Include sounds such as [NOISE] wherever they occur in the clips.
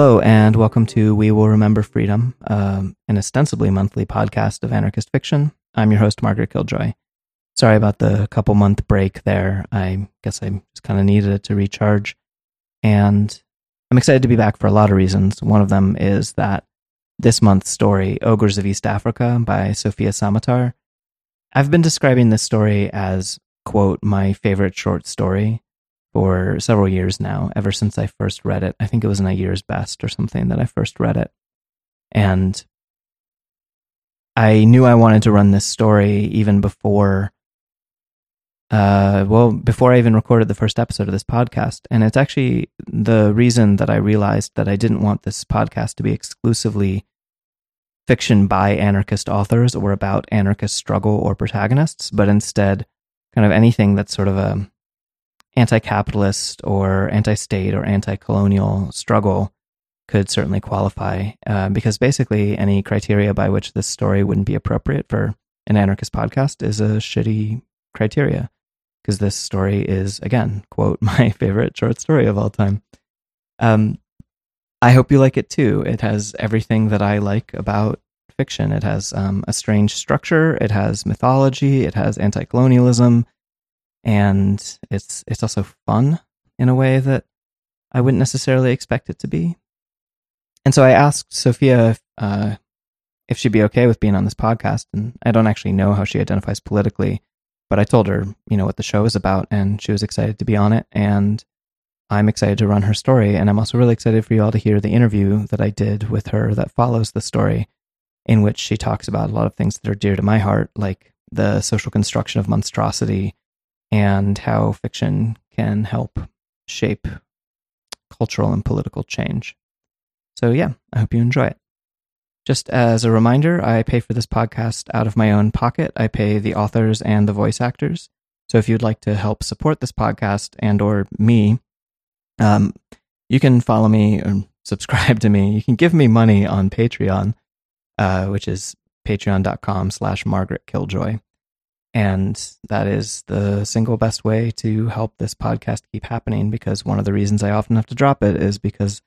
Hello, and welcome to We Will Remember Freedom, um, an ostensibly monthly podcast of anarchist fiction. I'm your host, Margaret Killjoy. Sorry about the couple month break there. I guess I just kind of needed it to recharge. And I'm excited to be back for a lot of reasons. One of them is that this month's story, Ogres of East Africa by Sofia Samatar, I've been describing this story as, quote, my favorite short story for several years now, ever since I first read it. I think it was in a year's best or something that I first read it. And I knew I wanted to run this story even before, uh, well, before I even recorded the first episode of this podcast. And it's actually the reason that I realized that I didn't want this podcast to be exclusively fiction by anarchist authors or about anarchist struggle or protagonists, but instead kind of anything that's sort of a anti-capitalist or anti-state or anti-colonial struggle could certainly qualify uh, because basically any criteria by which this story wouldn't be appropriate for an anarchist podcast is a shitty criteria because this story is again quote [LAUGHS] my favorite short story of all time. Um, i hope you like it too. It has everything that i like about fiction. It has um, a strange structure. It has mythology. It has anti-colonialism and it's it's also fun in a way that I wouldn't necessarily expect it to be. And so I asked Sofia if, uh, if she'd be okay with being on this podcast, and I don't actually know how she identifies politically, but I told her, you know, what the show is about, and she was excited to be on it, and I'm excited to run her story, and I'm also really excited for you all to hear the interview that I did with her that follows the story, in which she talks about a lot of things that are dear to my heart, like the social construction of monstrosity and how fiction can help shape cultural and political change. So, yeah, I hope you enjoy it. Just as a reminder, I pay for this podcast out of my own pocket. I pay the authors and the voice actors. So if you'd like to help support this podcast and or me, um, you can follow me and [LAUGHS] subscribe to me. You can give me money on Patreon, uh, which is patreon.com slash Margaret Killjoy. And that is the single best way to help this podcast keep happening because one of the reasons I often have to drop it is because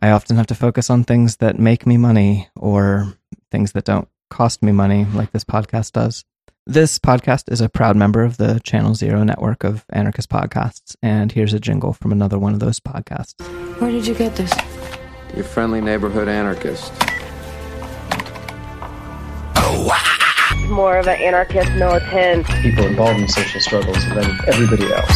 I often have to focus on things that make me money or things that don't cost me money, like this podcast does. This podcast is a proud member of the Channel Zero network of anarchist podcasts, and here's a jingle from another one of those podcasts. Where did you get this? Your friendly neighborhood anarchist. Oh, more of an anarchist militant. People involved in social struggles than everybody else.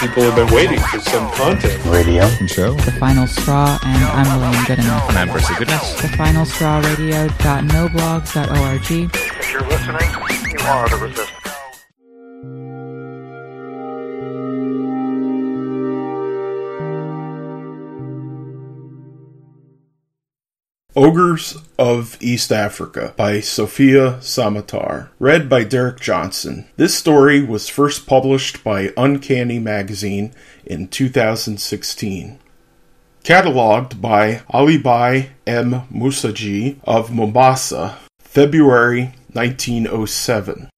People have been waiting for some content. Radio show. The Final Straw, and I'm William Goodenough. And I'm Percy Goodness. The Final Straw Radio.noblog.org. If you're listening, you are the resistance. Ogres of East Africa by Sofia Samatar. Read by Derek Johnson. This story was first published by Uncanny Magazine in 2016. Catalogued by Alibhai M. Musaji of Mombasa, February 1907.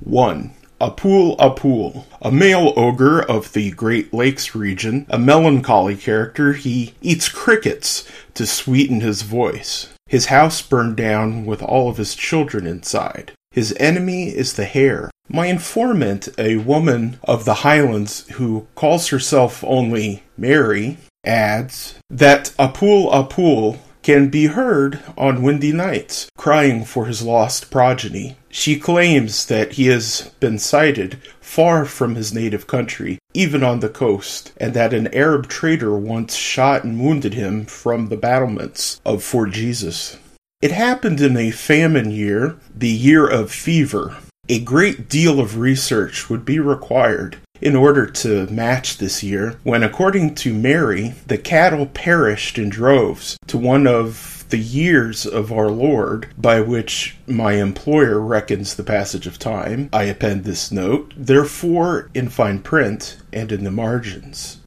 1. Apul Apul, a male ogre of the Great Lakes region, a melancholy character, he eats crickets to sweeten his voice. His house burned down with all of his children inside. His enemy is the hare. My informant, a woman of the Highlands who calls herself only Mary, adds that Apul Apul can be heard on windy nights, crying for his lost progeny. She claims that he has been sighted far from his native country, even on the coast, and that an Arab trader once shot and wounded him from the battlements of Fort Jesus. It happened in a famine year, the year of fever. A great deal of research would be required in order to match this year, when, according to Mary, the cattle perished in droves to one of the years of our Lord, by which my employer reckons the passage of time, I append this note, therefore in fine print and in the margins.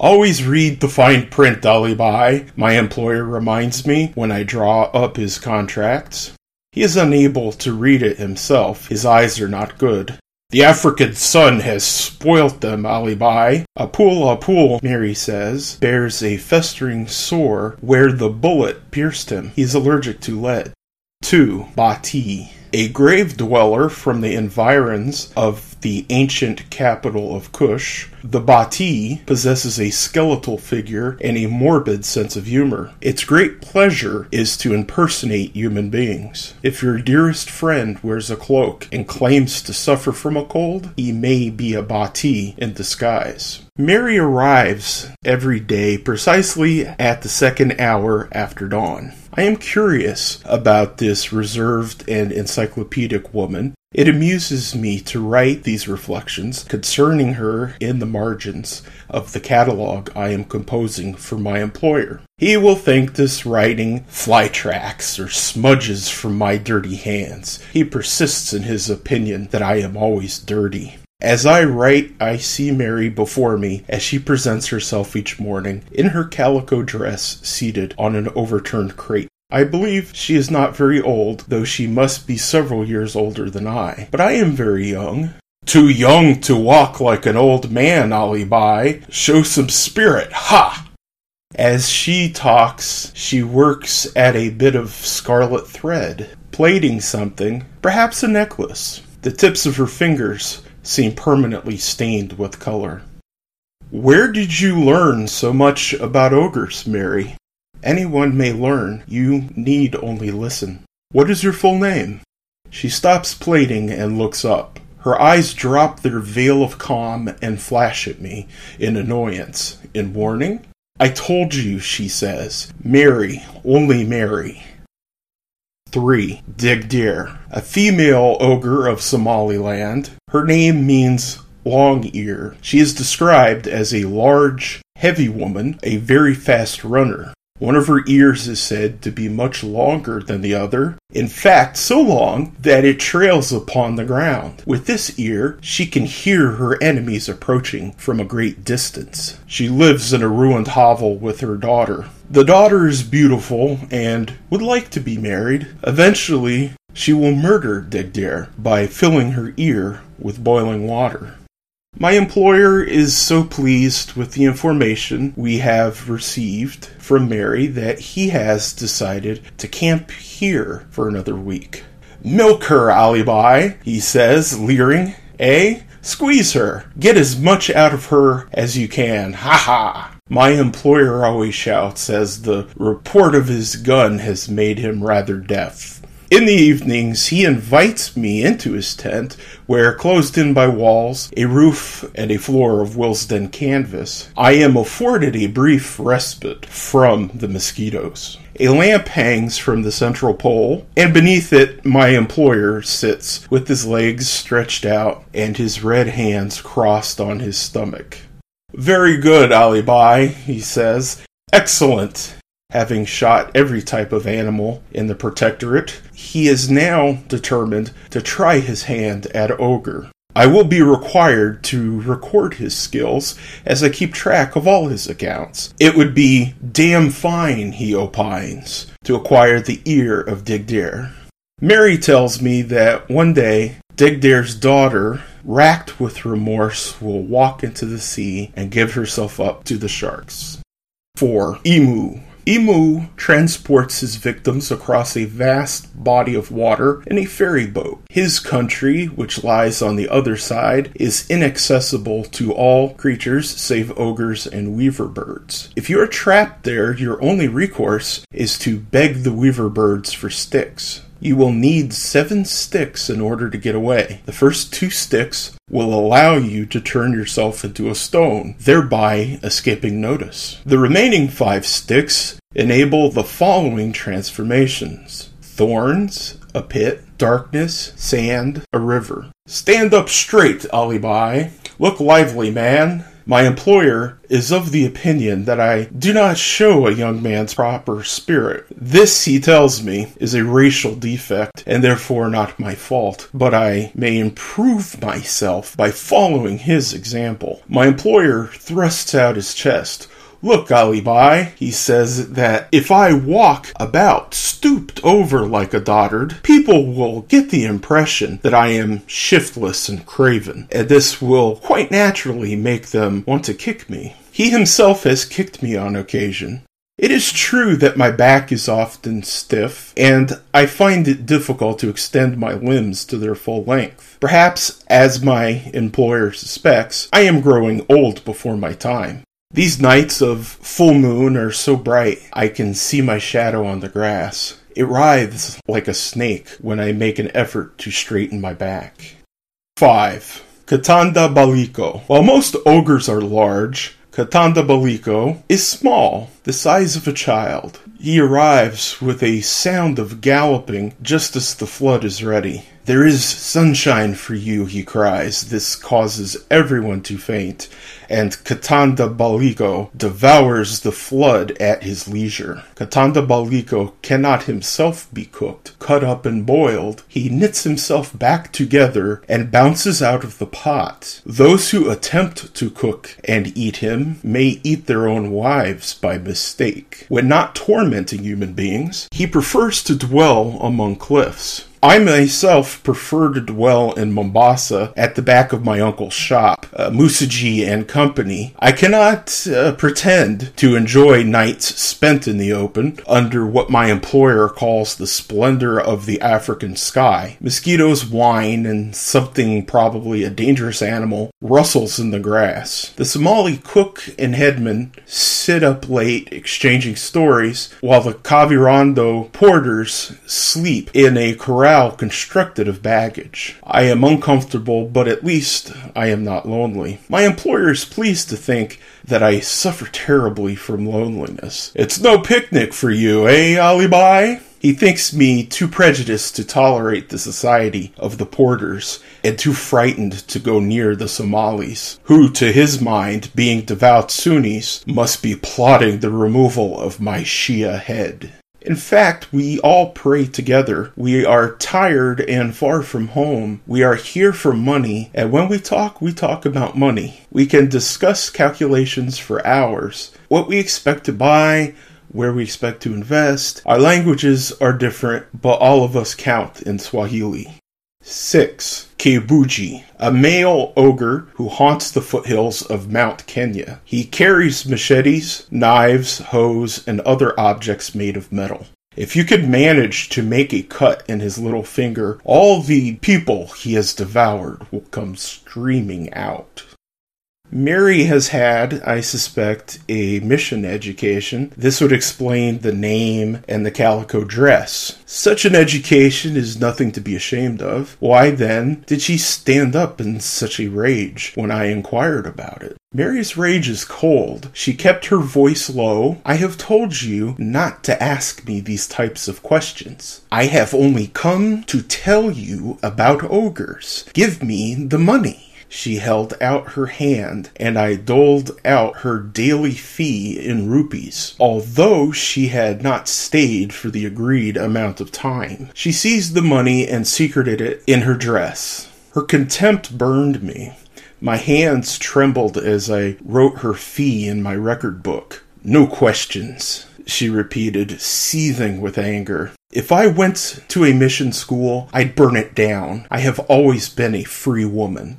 Always read the fine print, Alibi, my employer reminds me when I draw up his contracts. He is unable to read it himself, his eyes are not good. The African sun has spoilt them, Alibi. Apul Apul, Mary says, bears a festering sore where the bullet pierced him. He's allergic to lead. 2. Bati. A grave dweller from the environs of the ancient capital of Kush, the Bati possesses a skeletal figure and a morbid sense of humor. Its great pleasure is to impersonate human beings. If your dearest friend wears a cloak and claims to suffer from a cold, he may be a Bati in disguise. Mary arrives every day precisely at the second hour after dawn. I am curious about this reserved and encyclopedic woman it amuses me to write these reflections concerning her in the margins of the catalog I am composing for my employer. He will think this writing fly tracks or smudges from my dirty hands. He persists in his opinion that I am always dirty. As I write, I see Mary before me as she presents herself each morning in her calico dress seated on an overturned crate. I believe she is not very old, though she must be several years older than I. But I am very young. Too young to walk like an old man, Alibi. Show some spirit, ha! As she talks, she works at a bit of scarlet thread, plaiting something, perhaps a necklace. The tips of her fingers seem permanently stained with color. Where did you learn so much about ogres, Mary? Anyone may learn. You need only listen. What is your full name? She stops plaiting and looks up. Her eyes drop their veil of calm and flash at me in annoyance, in warning. I told you, she says. Mary, only Mary. 3. Digdir, a female ogre of Somaliland. Her name means long ear. She is described as a large, heavy woman, a very fast runner. One of her ears is said to be much longer than the other, in fact, so long that it trails upon the ground. With this ear, she can hear her enemies approaching from a great distance. She lives in a ruined hovel with her daughter. The daughter is beautiful and would like to be married. Eventually, she will murder Digdir by filling her ear with boiling water. My employer is so pleased with the information we have received from Mary that he has decided to camp here for another week. Milk her, Alibi, he says, leering. Eh? Squeeze her. Get as much out of her as you can. Ha ha. My employer always shouts as the report of his gun has made him rather deaf. In the evenings, he invites me into his tent, where, closed in by walls, a roof, and a floor of Willesden canvas, I am afforded a brief respite from the mosquitoes. A lamp hangs from the central pole, and beneath it my employer sits with his legs stretched out and his red hands crossed on his stomach. Very good, Alibhai, he says. Excellent. Having shot every type of animal in the Protectorate, he is now determined to try his hand at ogre. I will be required to record his skills as I keep track of all his accounts. It would be damn fine, he opines, to acquire the ear of Digdare. Mary tells me that one day Digdare's daughter, racked with remorse, will walk into the sea and give herself up to the sharks. 4. Emu Emu transports his victims across a vast body of water in a ferry boat. His country, which lies on the other side, is inaccessible to all creatures save ogres and weaver birds. If you are trapped there, your only recourse is to beg the weaver birds for sticks. You will need seven sticks in order to get away. The first two sticks will allow you to turn yourself into a stone, thereby escaping notice. The remaining five sticks enable the following transformations thorns, a pit, darkness, sand, a river. Stand up straight, Alibi. Look lively, man. My employer is of the opinion that I do not show a young man's proper spirit. This, he tells me, is a racial defect and therefore not my fault, but I may improve myself by following his example. My employer thrusts out his chest. Look, Alibhai, he says that if I walk about stooped over like a dotard, people will get the impression that I am shiftless and craven, and this will quite naturally make them want to kick me. He himself has kicked me on occasion. It is true that my back is often stiff, and I find it difficult to extend my limbs to their full length. Perhaps, as my employer suspects, I am growing old before my time. These nights of full moon are so bright I can see my shadow on the grass. It writhes like a snake when I make an effort to straighten my back. 5. Katanda Baliko. While most ogres are large, Katanda Baliko is small, the size of a child. He arrives with a sound of galloping just as the flood is ready. There is sunshine for you, he cries. This causes everyone to faint, and Katanda Baliko devours the flood at his leisure. Katanda Baliko cannot himself be cooked, cut up and boiled. He knits himself back together and bounces out of the pot. Those who attempt to cook and eat him may eat their own wives by mistake. When not tormenting human beings, he prefers to dwell among cliffs. I myself prefer to dwell in Mombasa at the back of my uncle's shop, uh, and Company. I cannot uh, pretend to enjoy nights spent in the open under what my employer calls the splendor of the African sky. Mosquitoes whine and something, probably a dangerous animal, rustles in the grass. The Somali cook and headman sit up late exchanging stories while the Kavirondo porters sleep in a corral constructed of baggage. I am uncomfortable, but at least I am not lonely. My employer is pleased to think that I suffer terribly from loneliness. It's no picnic for you, eh, Alibi? He thinks me too prejudiced to tolerate the society of the porters and too frightened to go near the Somalis, who, to his mind, being devout Sunnis, must be plotting the removal of my Shia head. In fact, we all pray together. We are tired and far from home. We are here for money, and when we talk, we talk about money. We can discuss calculations for hours. What we expect to buy, where we expect to invest. Our languages are different, but all of us count in Swahili. 6. Kibuji, a male ogre who haunts the foothills of Mount Kenya. He carries machetes, knives, hoes, and other objects made of metal. If you could manage to make a cut in his little finger, all the people he has devoured will come streaming out. Mary has had, I suspect, a mission education. This would explain the name and the calico dress. Such an education is nothing to be ashamed of. Why then did she stand up in such a rage when I inquired about it? Mary's rage is cold. She kept her voice low. I have told you not to ask me these types of questions. I have only come to tell you about ogres. Give me the money. She held out her hand, and I doled out her daily fee in rupees, although she had not stayed for the agreed amount of time. She seized the money and secreted it in her dress. Her contempt burned me. My hands trembled as I wrote her fee in my record book. No questions, she repeated, seething with anger. If I went to a mission school, I'd burn it down. I have always been a free woman.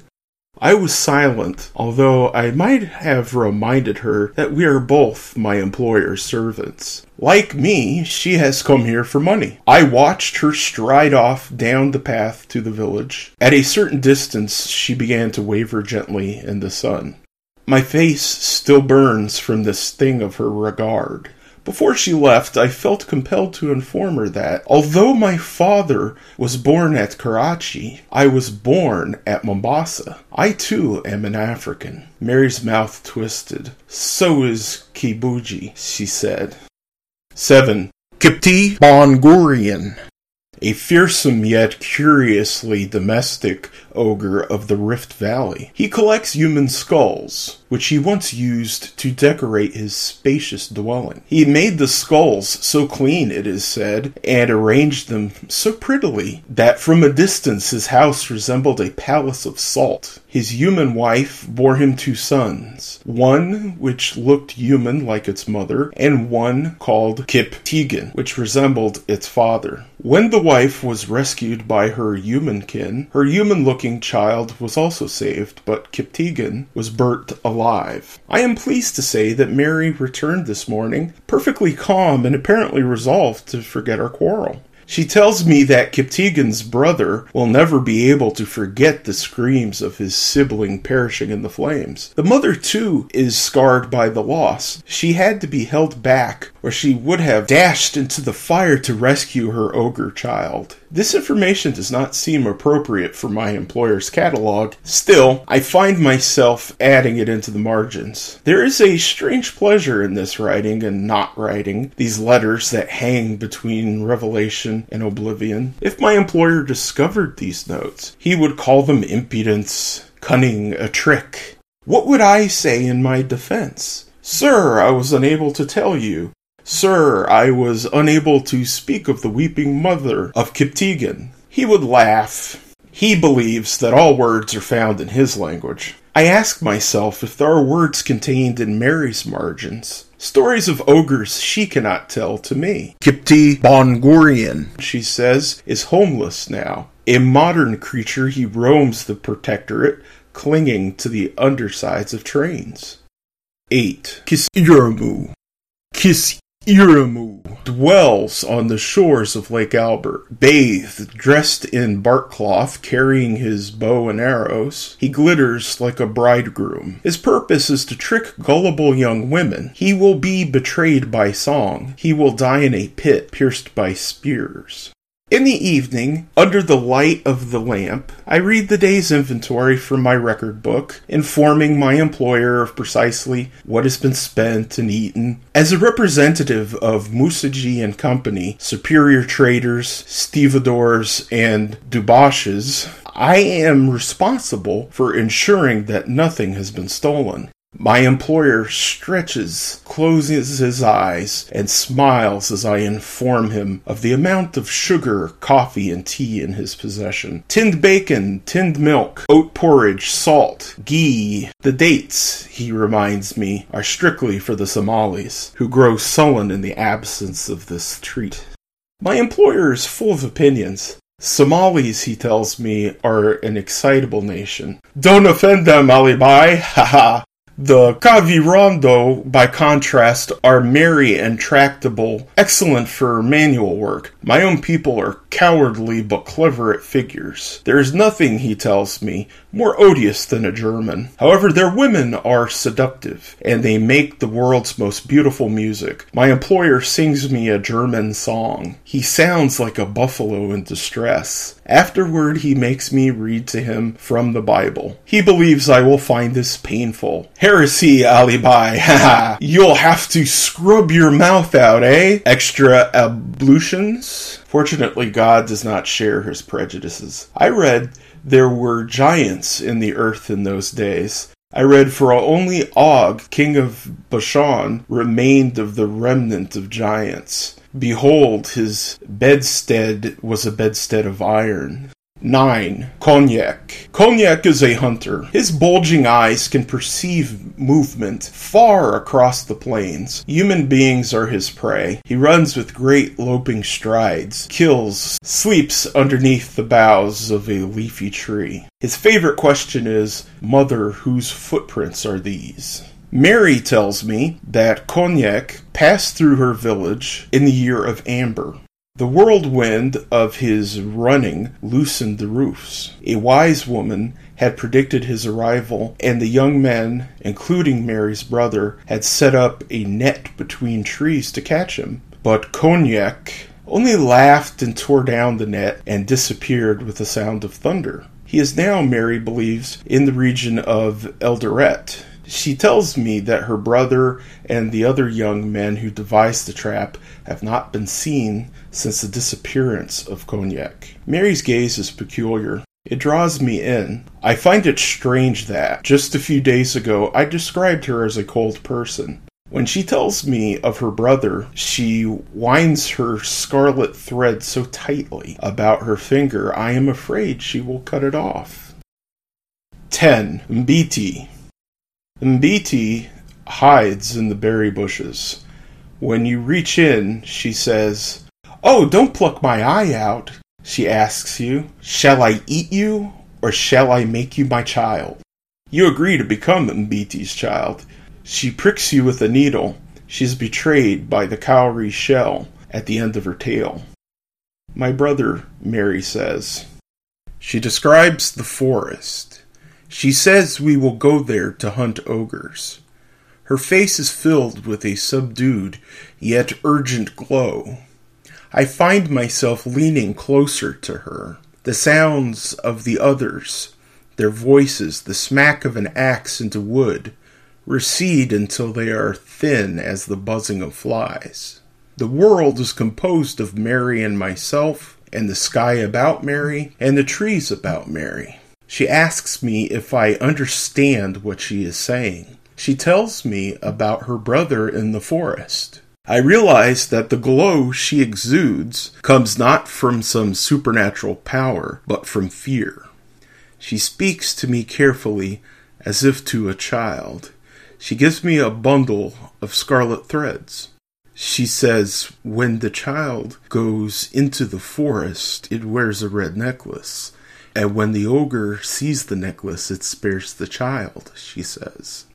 I was silent, although I might have reminded her that we are both my employer's servants. Like me, she has come here for money. I watched her stride off down the path to the village. At a certain distance, she began to waver gently in the sun. My face still burns from the sting of her regard. Before she left, I felt compelled to inform her that, although my father was born at Karachi, I was born at Mombasa. I too am an African. Mary's mouth twisted. So is Kibuji, she said. 7. Kipti Bongurian a fearsome yet curiously domestic ogre of the Rift Valley. He collects human skulls, which he once used to decorate his spacious dwelling. He made the skulls so clean, it is said, and arranged them so prettily that from a distance his house resembled a palace of salt. His human wife bore him two sons, one which looked human like its mother, and one called Kip Tegan, which resembled its father. When the wife was rescued by her human kin, her human looking child was also saved, but Kiptigan was burnt alive. I am pleased to say that Mary returned this morning, perfectly calm and apparently resolved to forget our quarrel. She tells me that Kiptigan's brother will never be able to forget the screams of his sibling perishing in the flames. The mother, too, is scarred by the loss. She had to be held back, or she would have dashed into the fire to rescue her ogre child. This information does not seem appropriate for my employer's catalog. Still, I find myself adding it into the margins. There is a strange pleasure in this writing and not writing, these letters that hang between revelation and oblivion. If my employer discovered these notes, he would call them impudence, cunning, a trick. What would I say in my defense? Sir, I was unable to tell you. Sir, I was unable to speak of the weeping mother of Kiptigan. He would laugh. He believes that all words are found in his language. I ask myself if there are words contained in Mary's margins. Stories of ogres she cannot tell to me. Kipti Bongorian, she says, is homeless now. A modern creature, he roams the protectorate, clinging to the undersides of trains. 8. Kisiramu. Kis Iramu dwells on the shores of Lake Albert. Bathed, dressed in bark cloth, carrying his bow and arrows, he glitters like a bridegroom. His purpose is to trick gullible young women. He will be betrayed by song. He will die in a pit pierced by spears. In the evening, under the light of the lamp, I read the day's inventory from my record book, informing my employer of precisely what has been spent and eaten. As a representative of Musaji and Company, superior traders, stevedores, and dubashes, I am responsible for ensuring that nothing has been stolen. My employer stretches, closes his eyes, and smiles as I inform him of the amount of sugar, coffee, and tea in his possession. Tinned bacon, tinned milk, oat porridge, salt, ghee. The dates, he reminds me, are strictly for the Somalis, who grow sullen in the absence of this treat. My employer is full of opinions. Somalis, he tells me, are an excitable nation. Don't offend them, Alibhai, [LAUGHS] haha. The Kavirondo, by contrast, are merry and tractable, excellent for manual work. My own people are cowardly but clever at figures. There is nothing, he tells me, more odious than a German. However, their women are seductive, and they make the world's most beautiful music. My employer sings me a German song. He sounds like a buffalo in distress. Afterward, he makes me read to him from the Bible. He believes I will find this painful. Heresy, Alibhai. [LAUGHS] Ha You'll have to scrub your mouth out, eh? Extra ablutions? Fortunately, God does not share his prejudices. I read there were giants in the earth in those days. I read, For only Og, king of Bashan, remained of the remnant of giants. Behold, his bedstead was a bedstead of iron. 9. Konyek. Konyek is a hunter. His bulging eyes can perceive movement far across the plains. Human beings are his prey. He runs with great loping strides, kills, sleeps underneath the boughs of a leafy tree. His favorite question is, Mother, whose footprints are these? Mary tells me that Konyek passed through her village in the year of Amber. The whirlwind of his running loosened the roofs. A wise woman had predicted his arrival, and the young men, including Mary's brother, had set up a net between trees to catch him. But Konyek only laughed and tore down the net and disappeared with the sound of thunder. He is now, Mary believes, in the region of Eldoret. She tells me that her brother and the other young men who devised the trap have not been seen since the disappearance of Konyek. Mary's gaze is peculiar. It draws me in. I find it strange that, just a few days ago, I described her as a cold person. When she tells me of her brother, she winds her scarlet thread so tightly about her finger, I am afraid she will cut it off. 10. Mbiti. Mbiti hides in the berry bushes. When you reach in, she says, Oh, don't pluck my eye out. She asks you, Shall I eat you, or shall I make you my child? You agree to become Mbiti's child. She pricks you with a needle. She is betrayed by the cowrie shell at the end of her tail. My brother, Mary says. She describes the forest. She says we will go there to hunt ogres. Her face is filled with a subdued yet urgent glow. I find myself leaning closer to her. The sounds of the others, their voices, the smack of an axe into wood, recede until they are thin as the buzzing of flies. The world is composed of Mary and myself, and the sky about Mary, and the trees about Mary. She asks me if I understand what she is saying. She tells me about her brother in the forest. I realize that the glow she exudes comes not from some supernatural power, but from fear. She speaks to me carefully, as if to a child. She gives me a bundle of scarlet threads. She says, when the child goes into the forest, it wears a red necklace. And when the ogre sees the necklace, it spares the child, she says.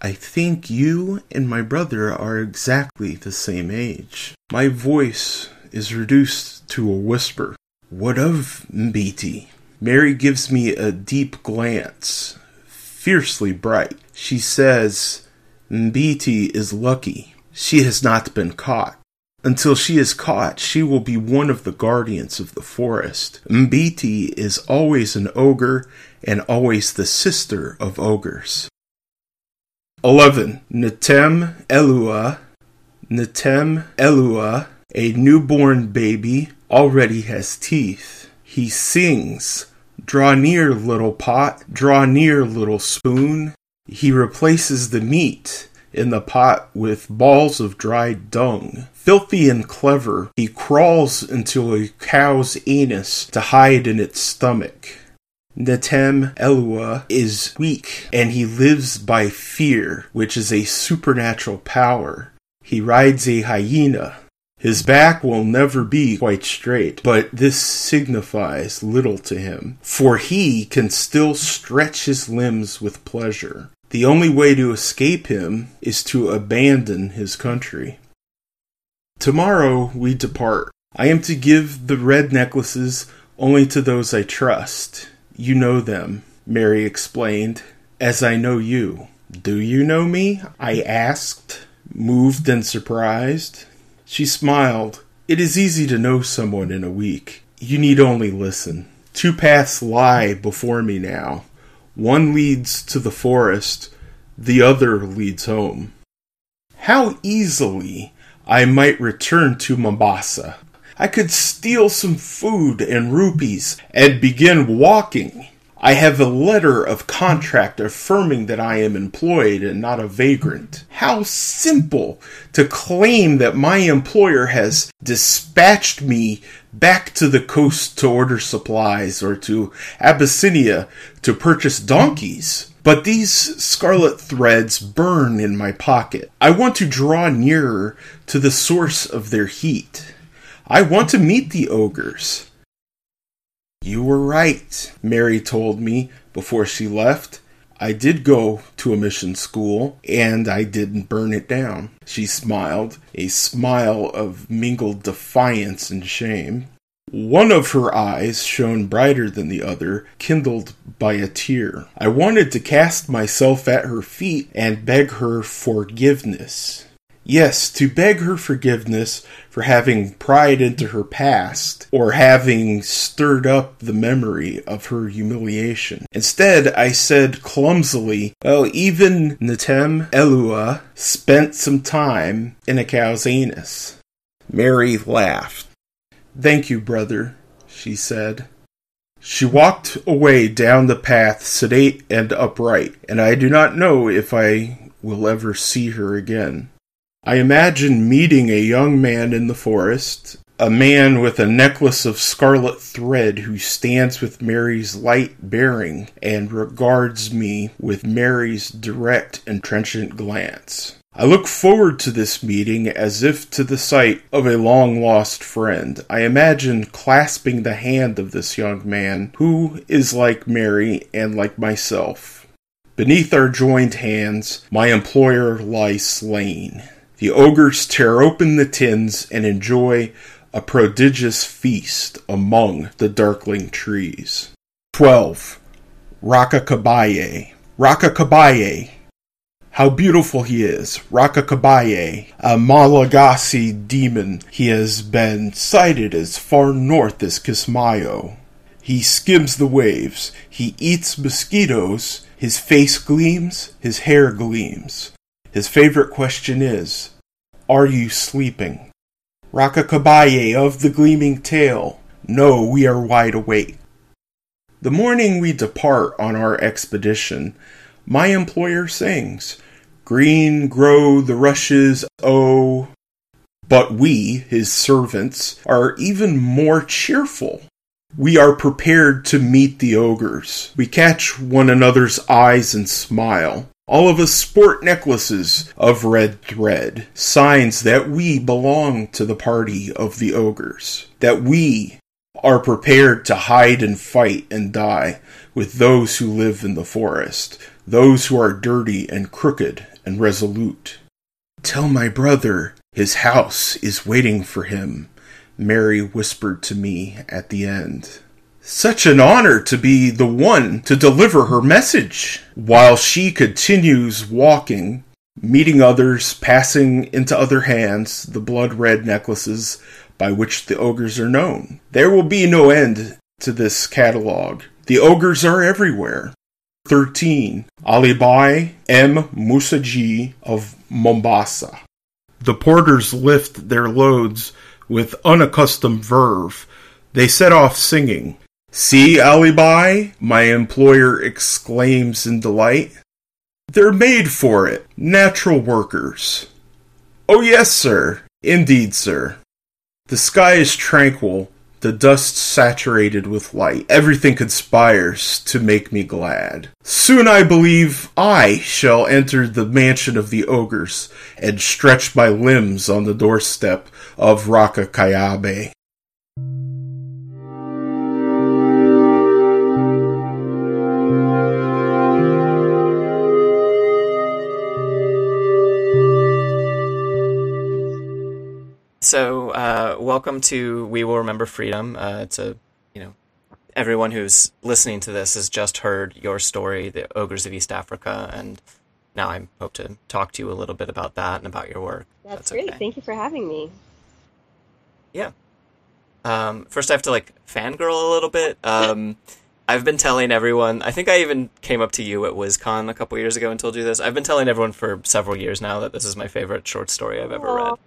I think you and my brother are exactly the same age. My voice is reduced to a whisper. What of Mbiti? Mary gives me a deep glance, fiercely bright. She says, Mbiti is lucky. She has not been caught. Until she is caught, she will be one of the guardians of the forest. Mbiti is always an ogre and always the sister of ogres. 11. Netem Elua. Netem Elua, a newborn baby, already has teeth. He sings, Draw near, little pot, draw near, little spoon. He replaces the meat in the pot with balls of dried dung. Filthy and clever, he crawls into a cow's anus to hide in its stomach. Netem Elua is weak, and he lives by fear, which is a supernatural power. He rides a hyena. His back will never be quite straight, but this signifies little to him, for he can still stretch his limbs with pleasure. The only way to escape him is to abandon his country. Tomorrow we depart. I am to give the red necklaces only to those I trust. You know them, Mary explained, as I know you. Do you know me? I asked, moved and surprised. She smiled. It is easy to know someone in a week. You need only listen. Two paths lie before me now. One leads to the forest, the other leads home. How easily I might return to Mombasa. I could steal some food and rupees and begin walking. I have a letter of contract affirming that I am employed and not a vagrant. How simple to claim that my employer has dispatched me back to the coast to order supplies or to Abyssinia to purchase donkeys. But these scarlet threads burn in my pocket. I want to draw nearer to the source of their heat. I want to meet the ogres. You were right, Mary told me before she left. I did go to a mission school and I didn't burn it down. She smiled, a smile of mingled defiance and shame. One of her eyes shone brighter than the other, kindled by a tear. I wanted to cast myself at her feet and beg her forgiveness. Yes, to beg her forgiveness for having pried into her past or having stirred up the memory of her humiliation. Instead, I said clumsily, Well, even Netem Elua spent some time in a cow's anus. Mary laughed. Thank you, brother, she said. She walked away down the path, sedate and upright, and I do not know if I will ever see her again. I imagine meeting a young man in the forest, a man with a necklace of scarlet thread who stands with Mary's light bearing and regards me with Mary's direct and trenchant glance. I look forward to this meeting as if to the sight of a long lost friend. I imagine clasping the hand of this young man, who is like Mary and like myself. Beneath our joined hands, my employer lies slain. The ogres tear open the tins and enjoy a prodigious feast among the darkling trees. 12. Rakakabaye. Rakakabaye. How beautiful he is, Rakakabaye, a Malagasy demon. He has been sighted as far north as Kismayo. He skims the waves, he eats mosquitoes, his face gleams, his hair gleams. His favorite question is, Are you sleeping? Rakakabaye of the gleaming tail, no, we are wide awake. The morning we depart on our expedition, my employer sings, Green grow the rushes, oh. But we, his servants, are even more cheerful. We are prepared to meet the ogres. We catch one another's eyes and smile. All of us sport necklaces of red thread, signs that we belong to the party of the ogres, that we are prepared to hide and fight and die with those who live in the forest, those who are dirty and crooked and resolute. Tell my brother his house is waiting for him, Mary whispered to me at the end. Such an honor to be the one to deliver her message. While she continues walking, meeting others, passing into other hands the blood red necklaces by which the ogres are known. There will be no end to this catalog. The ogres are everywhere. 13. Alibhai M. Musaji of Mombasa. The porters lift their loads with unaccustomed verve. They set off singing. See, Alibi, my employer exclaims in delight. They're made for it, natural workers. Oh, yes, sir. Indeed, sir. The sky is tranquil, the dust saturated with light. Everything conspires to make me glad. Soon I believe I shall enter the mansion of the ogres and stretch my limbs on the doorstep of Rakakayabe. So, uh, welcome to We Will Remember Freedom. Uh, it's a, you know, everyone who's listening to this has just heard your story, the Ogres of East Africa, and now I hope to talk to you a little bit about that and about your work. That's, That's great. Okay. Thank you for having me. Yeah. Um, first, I have to like fangirl a little bit. [LAUGHS] Um, I've been telling everyone. I think I even came up to you at WisCon a couple years ago and told you this. I've been telling everyone for several years now that this is my favorite short story I've ever Aww. read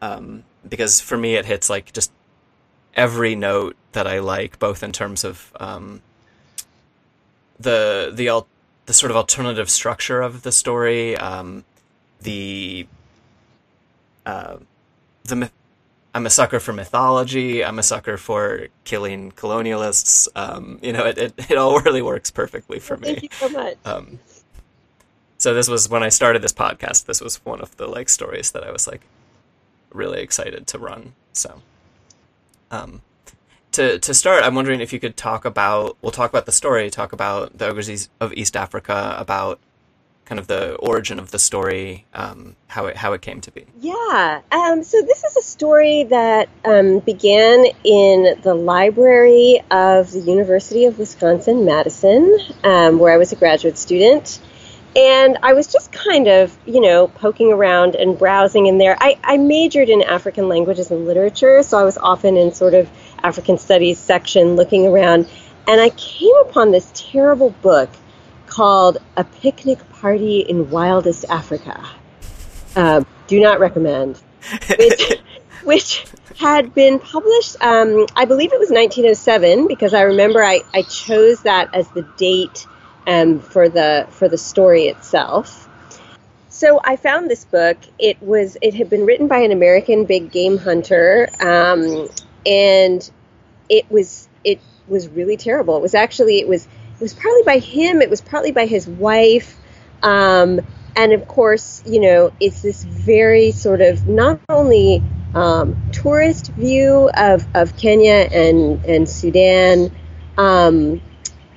um, because for me it hits like just every note that I like, both in terms of um, the the al- the sort of alternative structure of the story, um, the uh, the myth- I'm a sucker for mythology. I'm a sucker for killing colonialists. Um, you know, it, it, it all [LAUGHS] really works perfectly for me. Thank you so much. Um, so this was when I started this podcast. This was one of the like stories that I was like, really excited to run. So, um, to to start, I'm wondering if you could talk about. We'll talk about the story. Talk about the ogres of East Africa. About kind of the origin of the story, um, how it how it came to be. Yeah. Um, so this is a story that um, began in the library of the University of Wisconsin Madison, um, where I was a graduate student. And I was just kind of, you know, poking around and browsing in there. I, I majored in African languages and literature, so I was often in sort of African studies section looking around. And I came upon this terrible book called A Picnic Party in Wildest Africa. Uh, do not recommend. Which, [LAUGHS] which had been published, um, I believe it was 1907, because I remember I, I chose that as the date um, for the for the story itself. So I found this book. It was it had been written by an American big game hunter, um, and it was it was really terrible. It was actually it was it was partly by him. It was partly by his wife. Um, and of course, you know, it's this very sort of not only um, tourist view of, of Kenya and, and Sudan, um,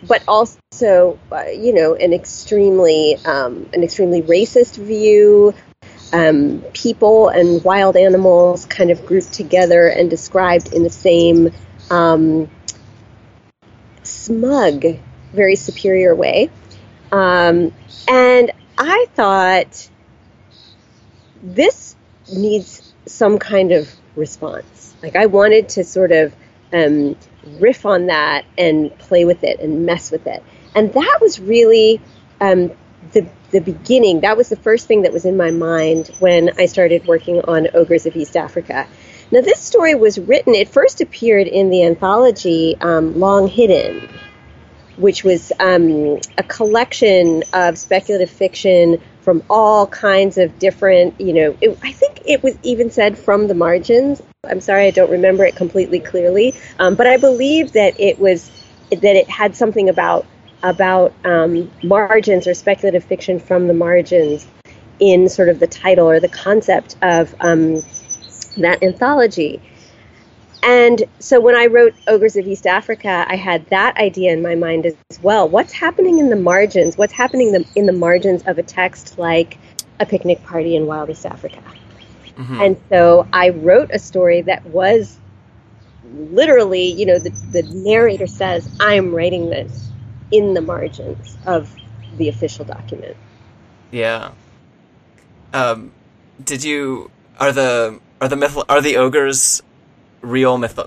but also, uh, you know, an extremely um, an extremely racist view. Um, people and wild animals kind of grouped together and described in the same um, smug, very superior way. Um, and I thought this needs some kind of response. Like I wanted to sort of um, riff on that and play with it and mess with it. And that was really um, the the beginning. That was the first thing that was in my mind when I started working on Ogres of East Africa. Now, this story was written. It first appeared in the anthology um, Long Hidden, which was um, a collection of speculative fiction from all kinds of different, you know, it, I think it was even said from the margins. I'm sorry, I don't remember it completely clearly, um, but I believe that it was that it had something about about um, margins or speculative fiction from the margins in sort of the title or the concept of um, that anthology. And so when I wrote Ogres of East Africa, I had that idea in my mind as well. What's happening in the margins? What's happening in the margins of a text like A Picnic Party in Wild East Africa? Mm-hmm. And so I wrote a story that was literally, you know, the, the narrator says, I'm writing this in the margins of the official document. Yeah. Um, did you are the are the myth are the ogres real myth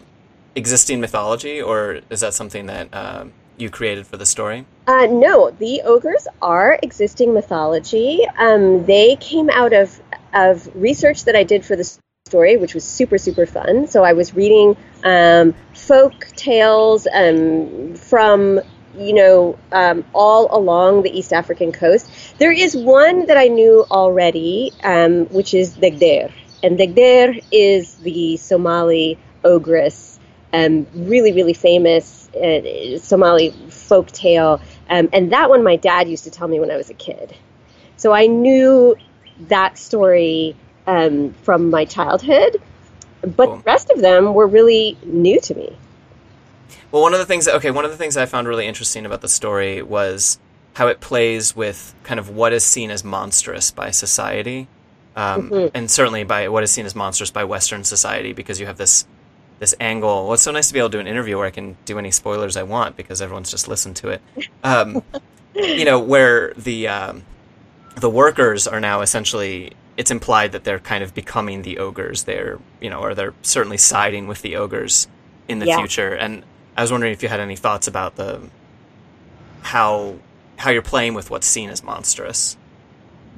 existing mythology, or is that something that uh, you created for the story? Uh, no, the ogres are existing mythology. Um, they came out of of research that I did for the story, which was super super fun. So I was reading um, folk tales um, from you know um, all along the East African coast. There is one that I knew already, um, which is Dhegdheer, and Dhegdheer is the Somali ogress, um, really, really famous uh, Somali folk tale. Um, and that one my dad used to tell me when I was a kid. So I knew that story um, from my childhood, but cool. the rest of them were really new to me. Well, one of the things, okay, one of the things I found really interesting about the story was how it plays with kind of what is seen as monstrous by society, um, mm-hmm. and certainly by what is seen as monstrous by Western society, because you have this this angle. Well, it's so nice to be able to do an interview where I can do any spoilers I want because everyone's just listened to it. Um, [LAUGHS] you know, where the um, the workers are now essentially. It's implied that they're kind of becoming the ogres. They're, you know, or they're certainly siding with the ogres in the yeah. future. And I was wondering if you had any thoughts about the how how you're playing with what's seen as monstrous.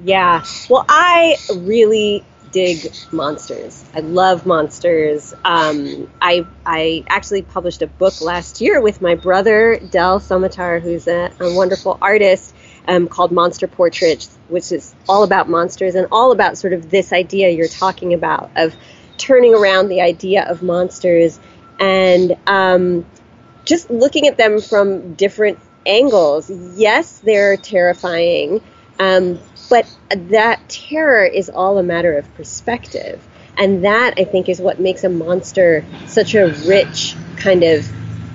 Yeah. Well, I really dig monsters. I love monsters. Um, I I actually published a book last year with my brother Del Samatar, who's a, a wonderful artist, um, called Monster Portraits, which is all about monsters and all about sort of this idea you're talking about of turning around the idea of monsters and um, just looking at them from different angles. Yes, they're terrifying. Um, but that terror is all a matter of perspective. And that, I think, is what makes a monster such a rich kind of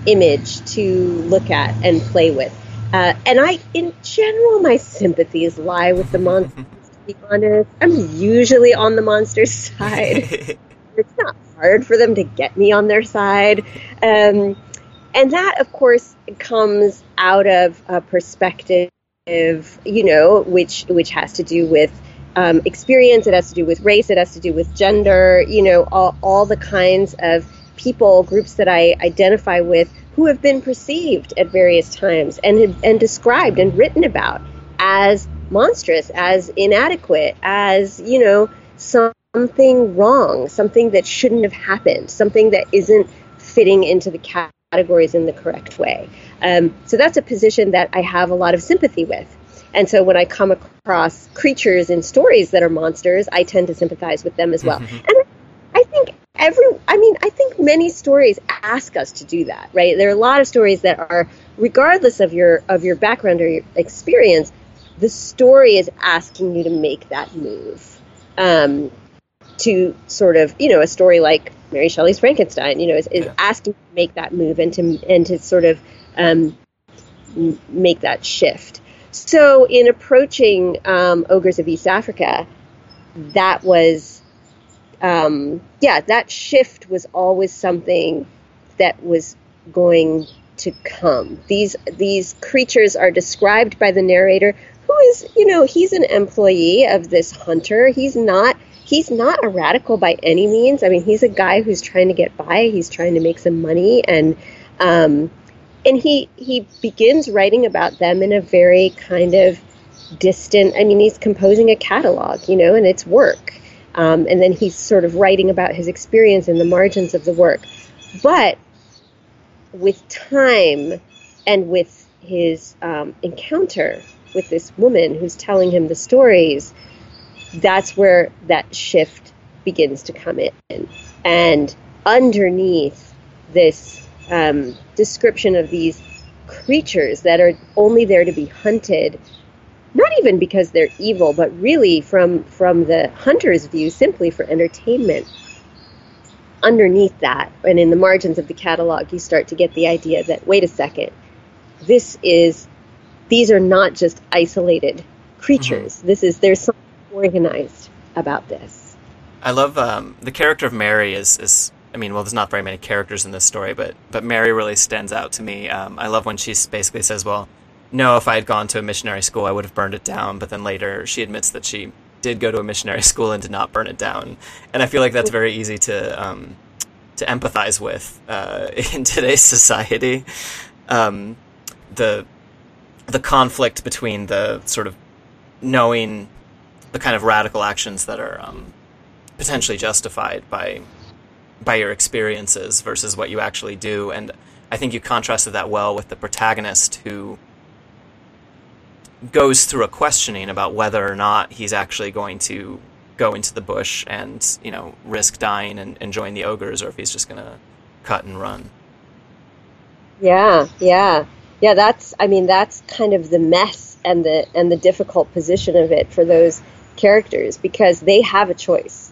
image to look at and play with. Uh, and I, in general, my sympathies lie with the monsters, [LAUGHS] to be honest. I'm usually on the monster's side. [LAUGHS] it's not hard for them to get me on their side. Um, and that, of course, comes out of a perspective you know, which which has to do with um, experience. It has to do with race. It has to do with gender. You know, all, all the kinds of people groups that I identify with who have been perceived at various times and and described and written about as monstrous, as inadequate, as you know, something wrong, something that shouldn't have happened, something that isn't fitting into the categories in the correct way. Um, so that's a position that I have a lot of sympathy with. And so when I come across creatures in stories that are monsters, I tend to sympathize with them as well. Mm-hmm. And I think every I mean, I think many stories ask us to do that, right? There are a lot of stories that are regardless of your of your background or your experience, the story is asking you to make that move. Um, to sort of, you know, a story like Mary Shelley's Frankenstein, you know, is, is yeah. asking to make that move and to and to sort of um, make that shift. So, in approaching um, Ogres of East Africa, that was, um, yeah, that shift was always something that was going to come. These these creatures are described by the narrator, who is, you know, he's an employee of this hunter. He's not he's not a radical by any means. I mean, he's a guy who's trying to get by. He's trying to make some money, and um, and he he begins writing about them in a very kind of distant i mean he's composing a catalog you know and it's work um, and then he's sort of writing about his experience in the margins of the work but with time and with his um, encounter with this woman who's telling him the stories that's where that shift begins to come in. And underneath this um, description of these creatures that are only there to be hunted not even because they're evil but really from from the hunter's view simply for entertainment. Underneath that and in the margins of the catalog you start to get the idea that wait a second this is these are not just isolated creatures. Mm-hmm. this is there's something organized about this i love um, the character of mary is is I mean, well, there's not very many characters in this story, but but Mary really stands out to me. Um, I love when she basically says, "Well, no, if I had gone to a missionary school, I would have burned it down." But then later, she admits that she did go to a missionary [LAUGHS] school and did not burn it down. And I feel like that's very easy to um, to empathize with uh, [LAUGHS] in today's society. Um, the the conflict between the sort of knowing the kind of radical actions that are um, potentially justified by by your experiences versus what you actually do. And I think you contrasted that well with the protagonist who goes through a questioning about whether or not he's actually going to go into the bush and you know risk dying and, and join the ogres or if he's just going to cut and run yeah yeah yeah that's i mean that's kind of the mess and the and the difficult position of it for those characters because they have a choice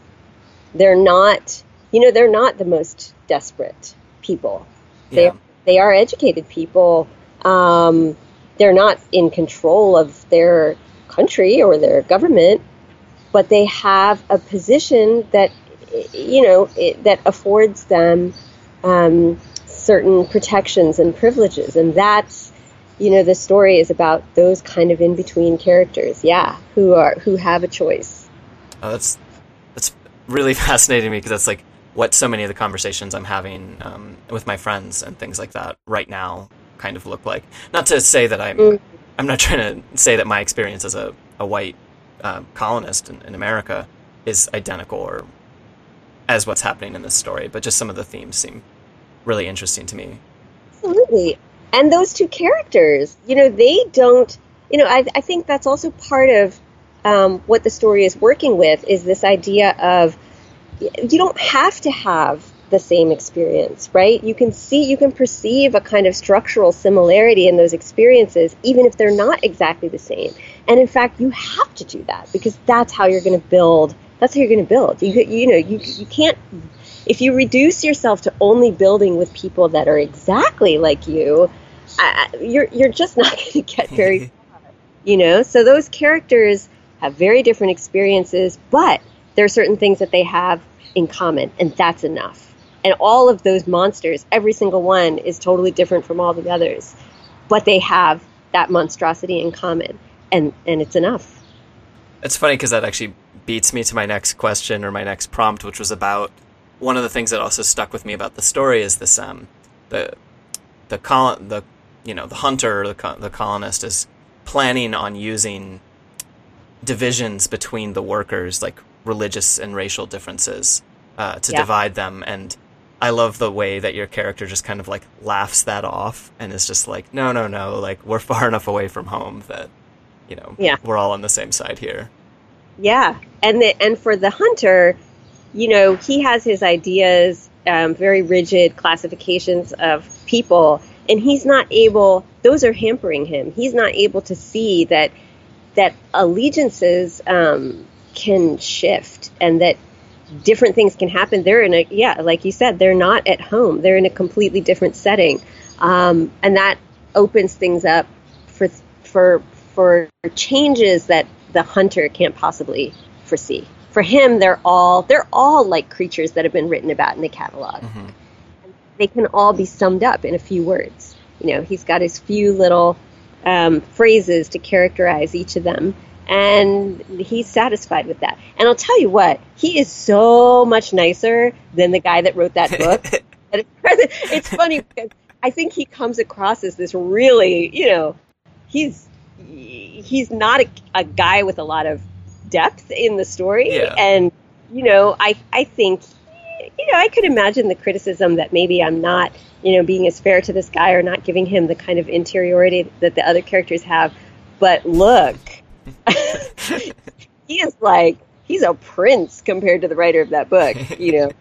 they're not you know, they're not the most desperate people. Yeah. They they are educated people. Um, they're not in control of their country or their government, but they have a position that you know it, that affords them um, certain protections and privileges, and that's you know the story is about those kind of in between characters, yeah, who are who have a choice. Oh, that's that's really [LAUGHS] fascinating to me because that's like what so many of the conversations I'm having um, with my friends and things like that right now kind of look like. Not to say that I'm mm. I'm not [LAUGHS] trying to say that my experience as a, a white uh, colonist in, in, America is identical or as what's happening in this story, but just some of the themes seem really interesting to me. Absolutely. And those two characters, you know, they don't, you know, I, I think that's also part of um, what the story is working with is this idea of you don't have to have the same experience, right? You can see, you can perceive a kind of structural similarity in those experiences, even if they're not exactly the same. And in fact, you have to do that because that's how you're going to build. That's how you're going to build. You, you know, you, you can't, if you reduce yourself to only building with people that are exactly like you, uh, you're, you're just not [LAUGHS] going to get very [LAUGHS] far, you know? So those characters have very different experiences, but there are certain things that they have in common, and that's enough. And all of those monsters, every single one is totally different from all the others, but they have that monstrosity in common, and and it's enough. It's funny because that actually beats me to my next question or my next prompt, which was about one of the things that also stuck with me about the story is this um the the colon the you know the hunter or the the colonist is planning on using divisions between the workers, like religious and racial differences uh, to Yeah. divide them. And I love the way that your character just kind of like laughs that off and is just like, no, no, no, like we're far [LAUGHS] enough away from home that you know Yeah. we're all on the same side here. Yeah, and the, and for the hunter, you know, he has his ideas, um, very rigid classifications of people, and he's not able. Those are hampering him. He's not able to see that that allegiances um, can shift and that different things can happen. They're in a yeah, like you said, they're not at home. They're in a completely different setting, um, and that opens things up for for for changes that the hunter can't possibly foresee. For him, they're all they're all like creatures that have been written about in the catalog. They can all be summed up in a few words. You know, he's got his few little um, phrases to characterize each of them, and he's satisfied with that. And I'll tell you what, he is so much nicer than the guy that wrote that book. [LAUGHS] It's, it's funny because I think he comes across as this really, you know, he's he's not a, a guy with a lot of depth in the story, Yeah. and you know, I I think you know I could imagine the criticism that maybe I'm not you know being as fair to this guy or not giving him the kind of interiority that the other characters have, but look, [LAUGHS] he is like he's a prince compared to the writer of that book, you know.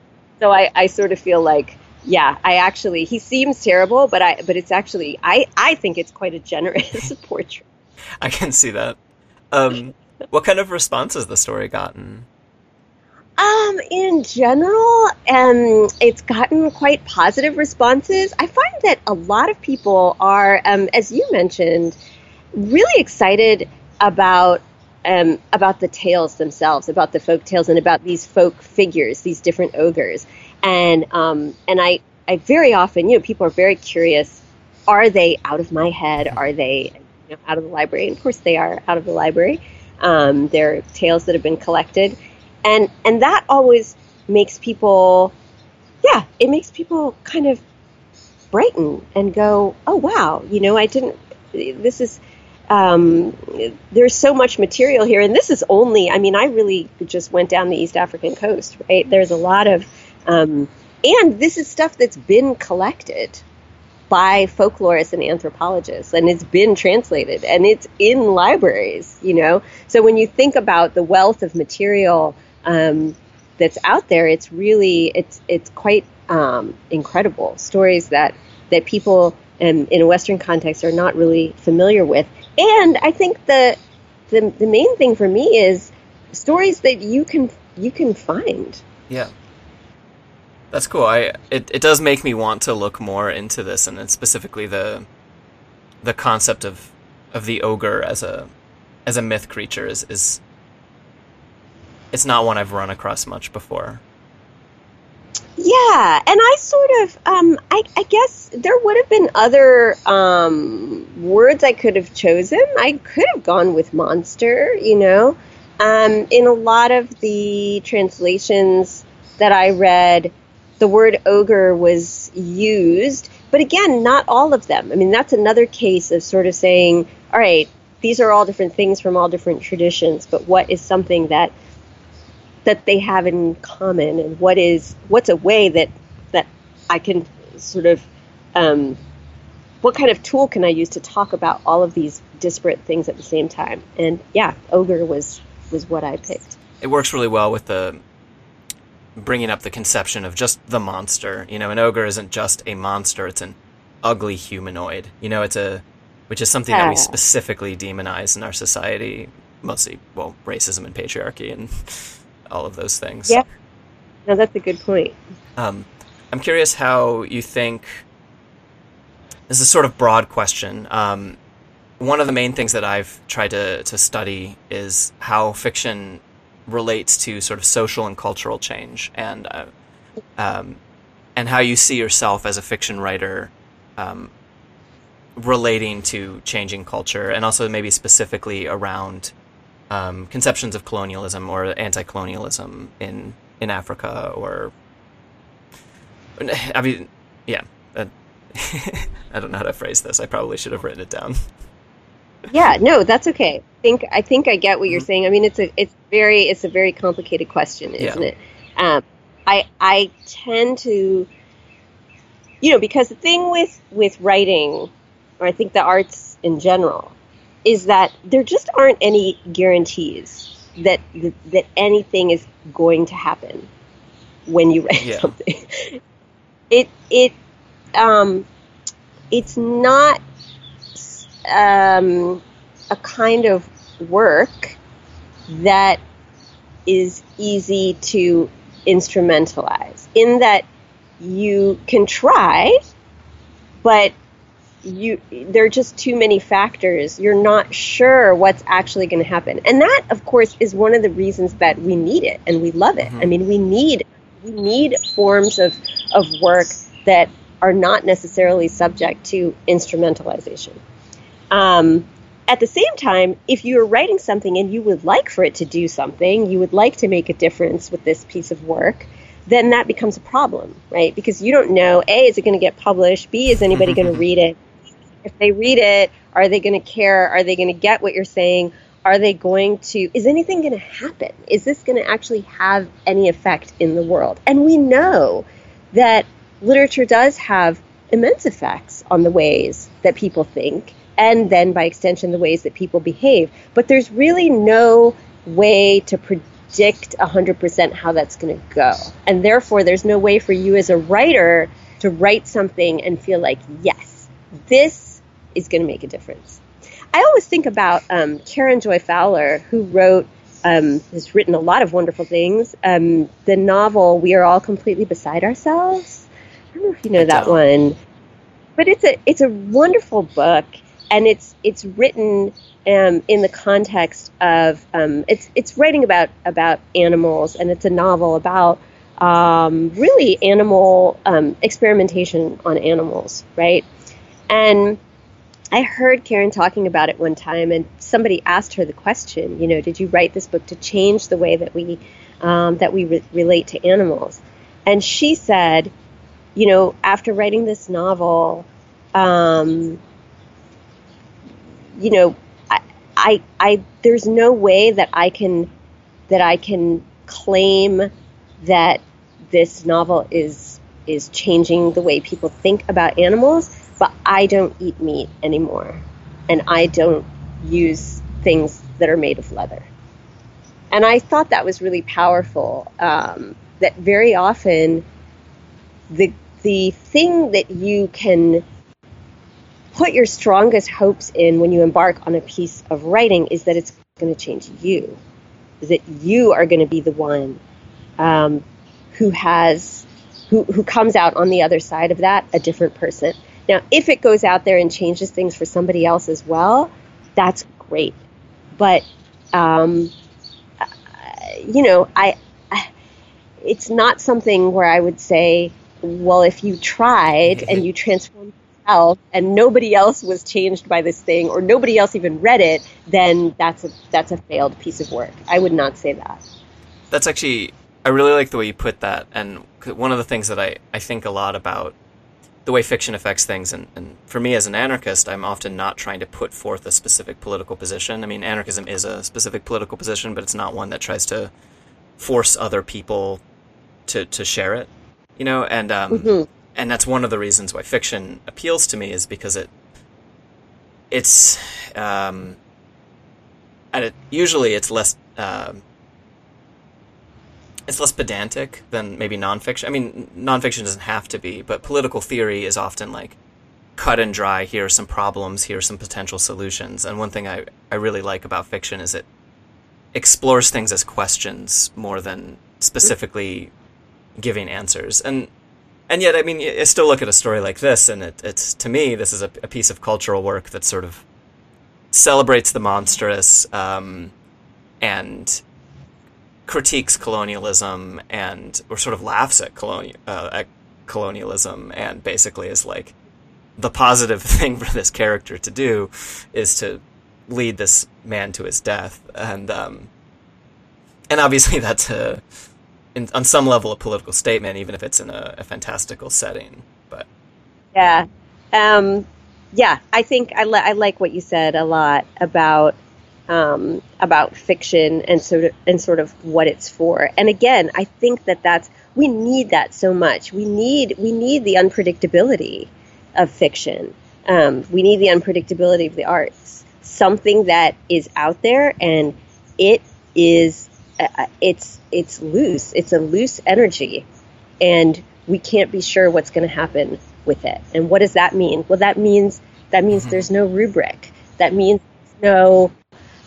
So I, I sort of feel like, yeah, I actually he seems terrible, but I but it's actually I I think it's quite a generous [LAUGHS] portrait. I can see that. Um, what kind of response has the story gotten? Um, in general, um, it's gotten quite positive responses. I find that a lot of people are, um, as you mentioned, really excited about um, about the tales themselves, about the folk tales, and about these folk figures, these different ogres. And um, and I, I very often, you know, people are very curious. Are they out of my head? Are they you know, out of the library? And of course, they are out of the library. Um, they're tales that have been collected, and and that always makes people, yeah, it makes people kind of brighten and go, oh wow, you know, I didn't. This is um, there's so much material here, and this is only. I mean, I really just went down the East African coast, right? There's a lot of, um, and this is stuff that's been collected by folklorists and anthropologists, and it's been translated, and it's in libraries. You know, so when you think about the wealth of material um, that's out there, it's really it's it's quite um, incredible stories that that people um, in a Western context are not really familiar with. And I think the, the the main thing for me is stories that you can you can find. Yeah. That's cool. I it, it does make me want to look more into this and specifically the the concept of of the ogre as a as a myth creature is is it's not one I've run across much before. Yeah, and I sort of, um, I, I guess there would have been other um, words I could have chosen. I could have gone with monster, you know. Um, in a lot of the translations that I read, the word ogre was used, but again, not all of them. I mean, that's another case of sort of saying, all right, these are all different things from all different traditions, but what is something that that they have in common? And what is what's a way that that I can sort of um, what kind of tool can I use to talk about all of these disparate things at the same time? And yeah ogre was was what I picked. It works really well with the bringing up the conception of just the monster. You know, an ogre isn't just a monster; it's an ugly humanoid. You know, it's a which is something that we specifically demonize in our society, mostly well, racism and patriarchy and [LAUGHS] all of those things. yeah no that's a good point Um, I'm curious how you think. This is a sort of broad question. Um, one of the main things that I've tried to, to study is how fiction relates to sort of social and cultural change, and uh, um, and how you see yourself as a fiction writer um, relating to changing culture, and also maybe specifically around um, conceptions of colonialism or anti-colonialism in in Africa or I mean, yeah. Uh, [LAUGHS] I don't know how to phrase this. I probably should have written it down. Yeah, no, that's okay. I think I think I get what you're saying. I mean, it's a it's very it's a very complicated question, isn't Yeah. it? Um, I I tend to, you know, because the thing with with writing, or I think the arts in general, is that there just aren't any guarantees that that, that anything is going to happen when you write Yeah. something. [LAUGHS] It it um, it's not um, a kind of work that is easy to instrumentalize in that you can try but you there are just too many factors. You're not sure what's actually going to happen. And that of course is one of the reasons that we need it and we love it. I mean we need we need forms of of work that are not necessarily subject to instrumentalization um, at the same time, if you're writing something and you would like for it to do something, you would like to make a difference with this piece of work, then that becomes a problem, right? Because you don't know A, is it going to get published? B, is anybody going [LAUGHS] to read it? If they read it, are they going to care? Are they going to get what you're saying? Are they going to, is anything going to happen? Is this going to actually have any effect in the world? And we know that literature does have immense effects on the ways that people think and then by extension the ways that people behave. But there's really no way to predict 100% how that's going to go. And therefore there's no way for you as a writer to write something and feel like yes this is going to make a difference. I always think about um, karen joy fowler who wrote um, has written a lot of wonderful things. Um, the novel we are all completely beside ourselves. I don't know if you know that one. But it's a it's a wonderful book and it's it's written um, in the context of um, it's it's writing about about animals and it's a novel about um, really animal um, experimentation on animals right and I heard Karen talking about it one time, and somebody asked her the question, you know, did you write this book to change the way that we um, that we re- relate to animals? And she said, you know, after writing this novel, um, you know, I, I, I, there's no way that I can, that I can claim that this novel is is changing the way people think about animals. But I don't eat meat anymore, and I don't use things that are made of leather. And I thought that was really powerful. Um, that very often, the the thing that you can put your strongest hopes in when you embark on a piece of writing is that it's going to change you, is that you are going to be the one um, who has who who comes out on the other side of that a different person. Now, if it goes out there and changes things for somebody else as well, that's great. But um, uh, you know, I, I it's not something where I would say, well, if you tried and you transformed yourself and nobody else was changed by this thing or nobody else even read it, then that's a that's a failed piece of work. I would not say that. That's actually, I really like the way you put that. And one of the things that I, I think a lot about the way fiction affects things, and, and for me as an anarchist, I'm often not trying to put forth a specific political position. I mean, anarchism is a specific political position, but it's not one that tries to force other people to, to share it, you know? And, um, Mhm. And that's one of the reasons why fiction appeals to me is because it, it's, um, and it, usually it's less, um, it's less pedantic than maybe nonfiction. I mean, nonfiction doesn't have to be, but political theory is often like cut and dry. Here are some problems. Here are some potential solutions. And one thing I, I really like about fiction is it explores things as questions more than specifically giving answers. And and yet, I mean, I still look at a story like this, and it, it's to me, this is a, a piece of cultural work that sort of celebrates the monstrous um, and critiques colonialism and or sort of laughs at, uh, at colonialism and basically is like the positive [LAUGHS] thing for this character to do is to lead this man to his death. And um, and obviously [LAUGHS] that's a in, on some level a political statement even if it's in a, a fantastical setting but Yeah. Um, yeah, I think I, li- I like what you said a lot about um, about fiction and sort of and sort of what it's for. And again, I think that that's we need that so much. We need we need the unpredictability of fiction. Um, we need the unpredictability of the arts. Something that is out there and it is it's it's loose. It's a loose energy, and we can't be sure what's going to happen with it. And what does that mean? Well, that means that means mm-hmm. there's no rubric. That means no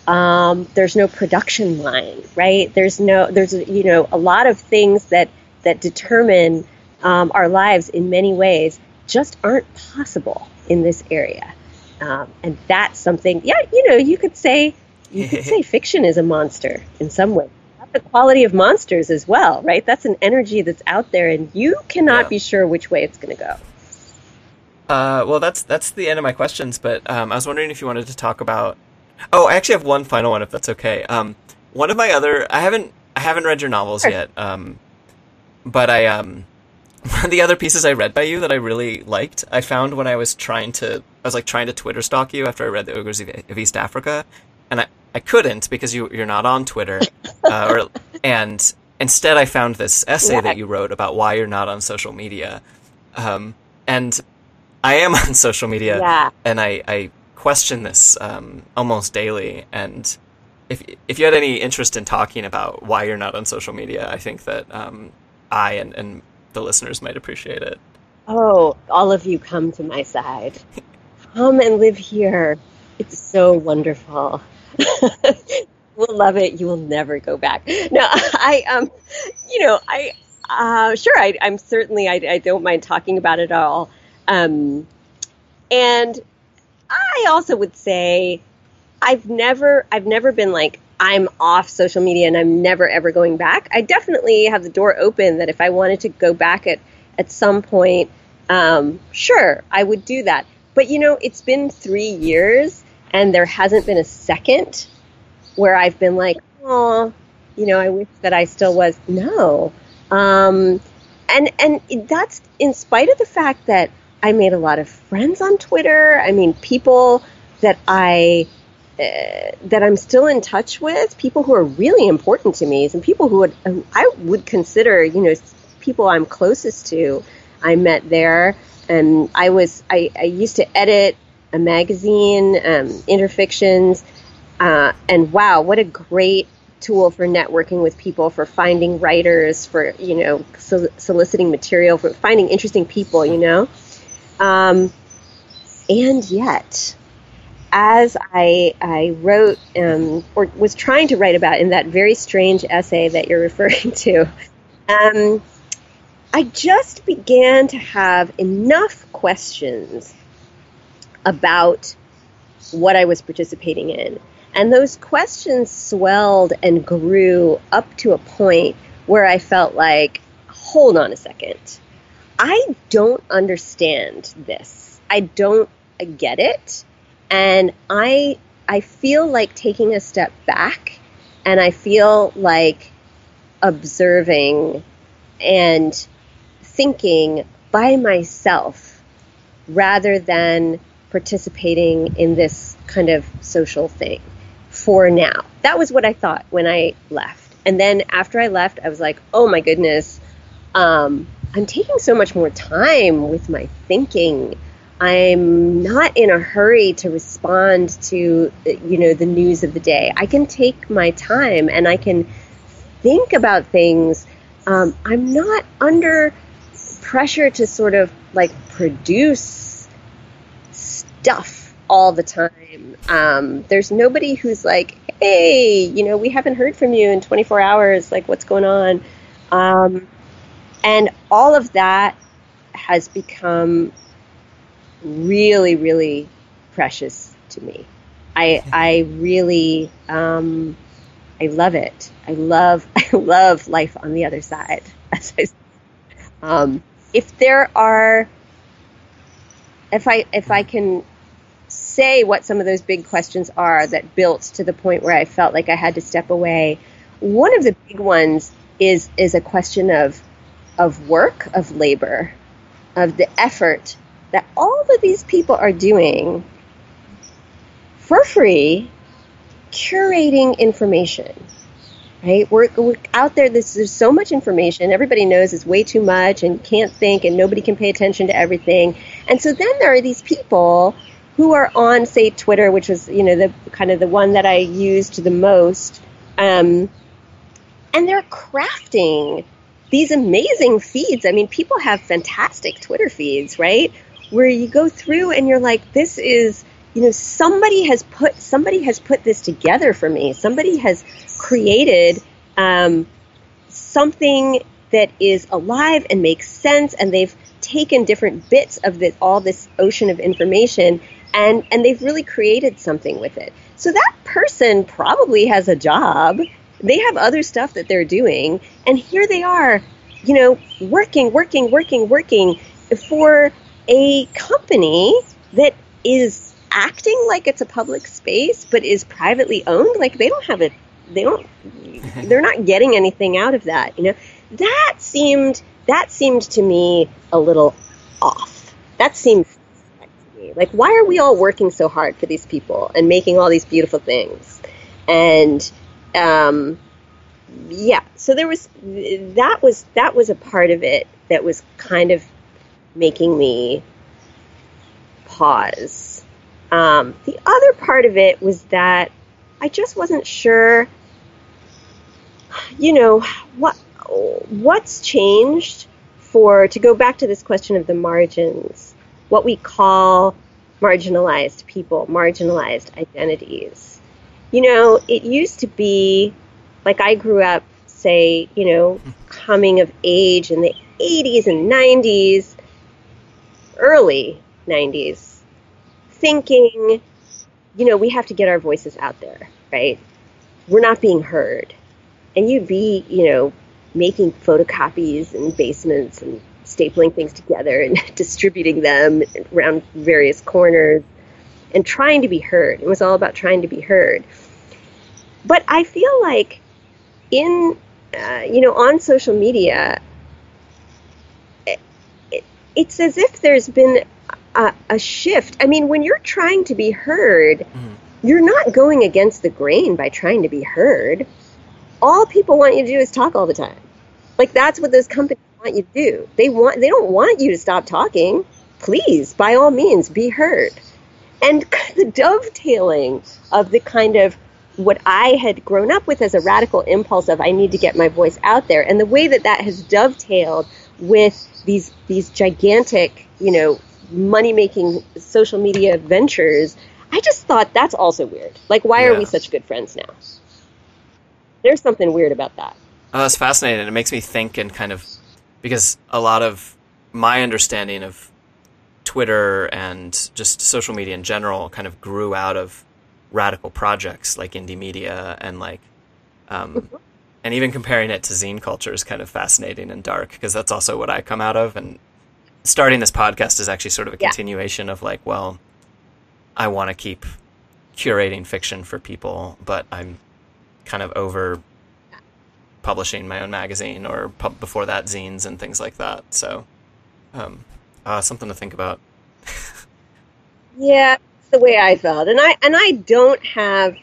um, there's no production line, right? There's no there's you know a lot of things that that determine um, our lives in many ways just aren't possible in this area. Um, and that's something, yeah, you know, you could say you could [LAUGHS] say fiction is a monster in some way. The quality of monsters as well, right? That's an energy that's out there, and you cannot yeah. be sure which way it's going to go. Uh, well, that's that's the end of my questions. But um, I was wondering if you wanted to talk about. Oh, I actually have one final one, if that's okay. Um, one of my other, I haven't I haven't read your novels sure. yet. Um, but I um, [LAUGHS] one of the other pieces I read by you that I really liked, I found when I was trying to, I was like trying to Twitter stalk you after I read the Ogres of East Africa, and I, I couldn't because you you're not on Twitter, [LAUGHS] uh, or and instead I found this essay yeah. that you wrote about why you're not on social media, um, and I am [LAUGHS] on social media, yeah. and I I question this um, almost daily, and if if you had any interest in talking about why you're not on social media, I think that um, I and, and the listeners might appreciate it. Oh, all of you come to my side. [LAUGHS] come and live here. It's so wonderful. [LAUGHS] we'll love it. You will never go back. No, [LAUGHS] I um, you know, I uh, sure, I, am certainly I, I, don't mind talking about it all. Um, and I also would say I've never I've never been like I'm off social media and I'm never ever going back. I definitely have the door open that if I wanted to go back at at some point, um, sure, I would do that. But you know, it's been three years and there hasn't been a second where I've been like, oh, you know, I wish that I still was. No, um, and and that's in spite of the fact that I made a lot of friends on Twitter. I mean, people that I uh, that I'm still in touch with, people who are really important to me, and people who would who I would consider, you know, people I'm closest to. I met there, and I was I, I used to edit a magazine, um, Interfictions, uh, and wow, what a great tool for networking with people, for finding writers, for you know so, soliciting material, for finding interesting people, you know. Um, and yet, as I, I wrote um, or was trying to write about in that very strange essay that you're [LAUGHS] referring to, um, I just began to have enough questions about what I was participating in. And those questions swelled and grew up to a point where I felt like, hold on a second. I don't understand this. I don't get it and I I feel like taking a step back and I feel like observing and thinking by myself rather than participating in this kind of social thing for now. That was what I thought when I left. And then after I left, I was like, oh my goodness, um, I'm taking so much more time with my thinking I'm not in a hurry to respond to you know the news of the day. I can take my time and I can think about things. Um, I'm not under pressure to sort of like produce stuff all the time. Um, there's nobody who's like, hey, you know, we haven't heard from you in 24 hours. Like, what's going on? Um, and all of that has become really, really precious to me. I I really um, I love it. I love [LAUGHS] I love life on the other side. [LAUGHS] As I, um, if there are, if I if I can say what some of those big questions are that built to the point where I felt like I had to step away, one of the big ones is is a question of of work, of labor, of the effort that all of these people are doing for free, curating information. Right? We're, we're out there, this, there's so much information. Everybody knows it's way too much and can't think, and nobody can pay attention to everything. And so then there are these people who are on, say, Twitter, which was, you know, the kind of the one that I used the most. Um, and they're crafting these amazing feeds. I mean, people have fantastic Twitter feeds, right? Where you go through and you're like, this is, you know, somebody has put somebody has put this together for me. Somebody has created um, something that is alive and makes sense, and they've taken different bits of the, all this ocean of information and and they've really created something with it. So that person probably has a job they have other stuff that they're doing, and here they are, you know, working, working, working, working for a company that is acting like it's a public space but is privately owned. Like they don't have it, they don't, they're not getting anything out of that. You know, that seemed that seemed to me a little off. That seems like why are we all working so hard for these people and making all these beautiful things and um, yeah, so there was that was that was a part of it that was kind of making me pause. Um, the other part of it was that I just wasn't sure, you know, what what's changed for to go back to this question of the margins, what we call marginalized people, marginalized identities you know, it used to be like I grew up, say, you know, coming of age in the 80s and 90s, early 90s, thinking, you know, we have to get our voices out there, right? We're not being heard. And you'd be, you know, making photocopies in basements and stapling things together and [LAUGHS] distributing them around various corners and trying to be heard. It was all about trying to be heard. But I feel like in, uh, you know, on social media, it, it, it's as if there's been a, a, shift. I mean, when you're trying to be heard, mm. you're not going against the grain by trying to be heard. All people want you to do is talk all the time. Like that's what those companies want you to do. They want they don't want you to stop talking. Please, by all means, be heard. And [LAUGHS] the dovetailing of the kind of what I had grown up with as a radical impulse of I need to get my voice out there, and the way that that has dovetailed with these these gigantic, you know, money making social media ventures, I just thought that's also weird. Like, why yeah. are we such good friends now? There's something weird about that. Oh, that's fascinating. It makes me think and kind of because a lot of my understanding of Twitter and just social media in general kind of grew out of radical projects like Indymedia and like um, mm-hmm. and even comparing it to zine culture is kind of fascinating and dark because that's also what I come out of and starting this podcast is actually sort of a yeah. continuation of like well I want to keep curating fiction for people but I'm kind of over publishing my own magazine or before that zines and things like that so um, uh, something to think about [LAUGHS] yeah the way I felt, and I and I don't have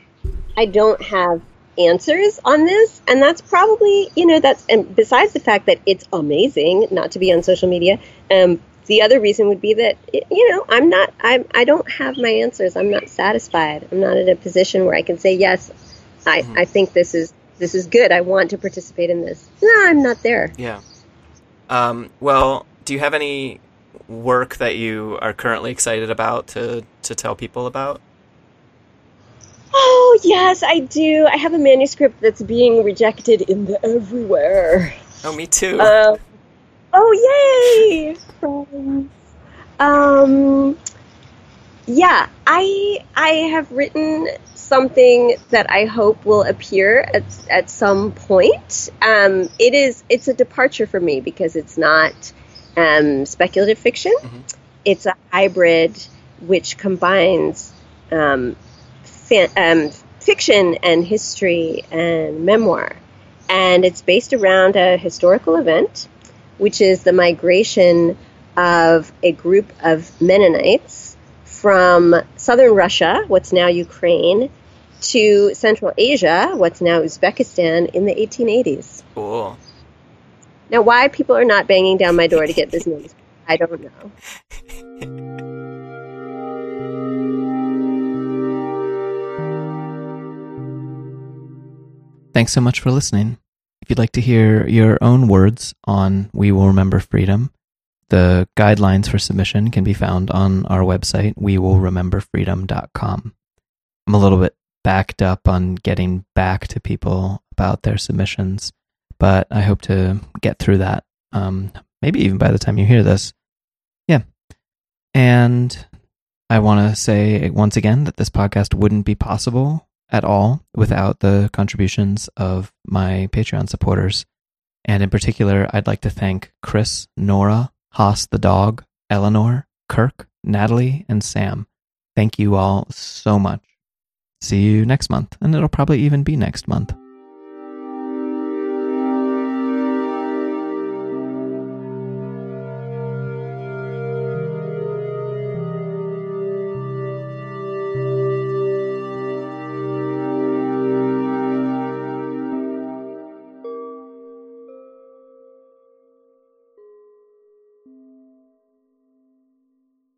I don't have answers on this, and that's probably you know that's and besides the fact that it's amazing not to be on social media. Um, the other reason would be that you know I'm not I'm I don't have my answers. I'm not satisfied. I'm not in a position where I can say yes. I mm-hmm. I think this is this is good. I want to participate in this. No, I'm not there. Yeah. Um, well, do you have any work that you are currently excited about to to tell people about? Oh yes, I do. I have a manuscript that's being rejected in the everywhere. Oh, me too. Uh, oh yay! um, yeah, I I have written something that I hope will appear at at some point. Um, it is it's a departure for me because it's not um, speculative fiction. Mm-hmm. It's a hybrid which combines um, fan, um, fiction and history and memoir. And it's based around a historical event, which is the migration of a group of Mennonites from southern Russia, what's now Ukraine, to Central Asia, what's now Uzbekistan, in the 1880s. Cool. Now, why people are not banging down my door to get this news, I don't know. Thanks so much for listening. If you'd like to hear your own words on We Will Remember Freedom, the guidelines for submission can be found on our website, wewillrememberfreedom.com. I'm a little bit backed up on getting back to people about their submissions, but I hope to get through that. Um, maybe even by the time you hear this. Yeah. And I want to say once again that this podcast wouldn't be possible at all without the contributions of my Patreon supporters. And in particular, I'd like to thank Chris, Nora, Haas the dog, Eleanor, Kirk, Natalie, and Sam. Thank you all so much. See you next month, and it'll probably even be next month.